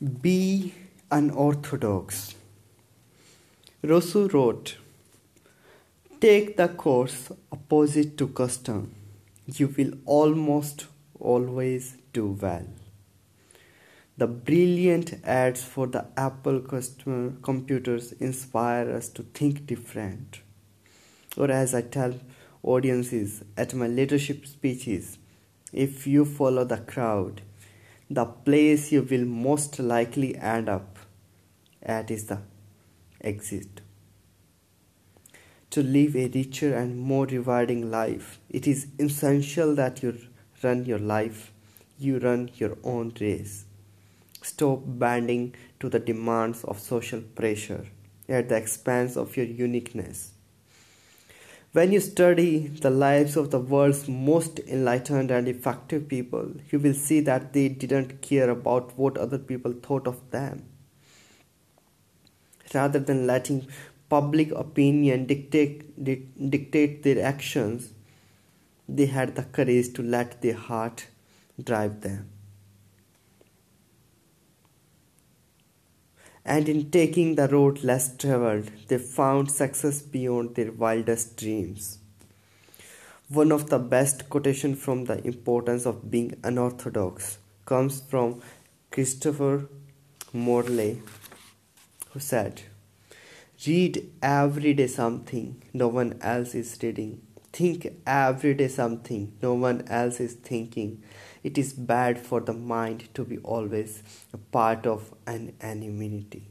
Be unorthodox. Rousseau wrote, Take the course opposite to custom. You will almost always do well. The brilliant ads for the Apple customer computers inspire us to think different. Or as I tell audiences at my leadership speeches, if you follow the crowd, the place you will most likely end up at is the exit. To live a richer and more rewarding life, it is essential that you run your life, you run your own race. Stop bending to the demands of social pressure at the expense of your uniqueness. When you study the lives of the world's most enlightened and effective people, you will see that they didn't care about what other people thought of them. Rather than letting public opinion dictate, dictate their actions, they had the courage to let their heart drive them. And in taking the road less traveled, they found success beyond their wildest dreams. One of the best quotations from the importance of being unorthodox comes from Christopher Morley, who said, Read every day something no one else is reading. Think every day something no one else is thinking. It is bad for the mind to be always a part of an anonymity.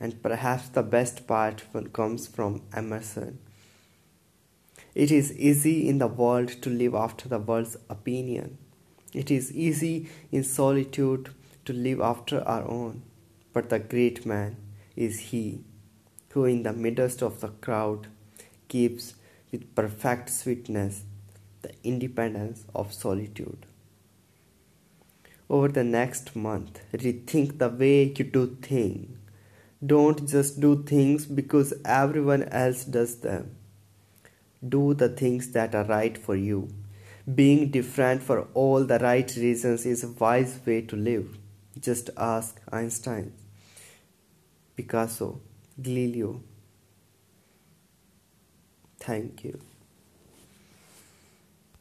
And perhaps the best part comes from Emerson. It is easy in the world to live after the world's opinion. It is easy in solitude to live after our own. But the great man is he who, in the midst of the crowd, keeps with perfect sweetness the independence of solitude. Over the next month, rethink the way you do things. Don't just do things because everyone else does them. Do the things that are right for you. Being different for all the right reasons is a wise way to live. Just ask Einstein, Picasso, Galileo, Thank you.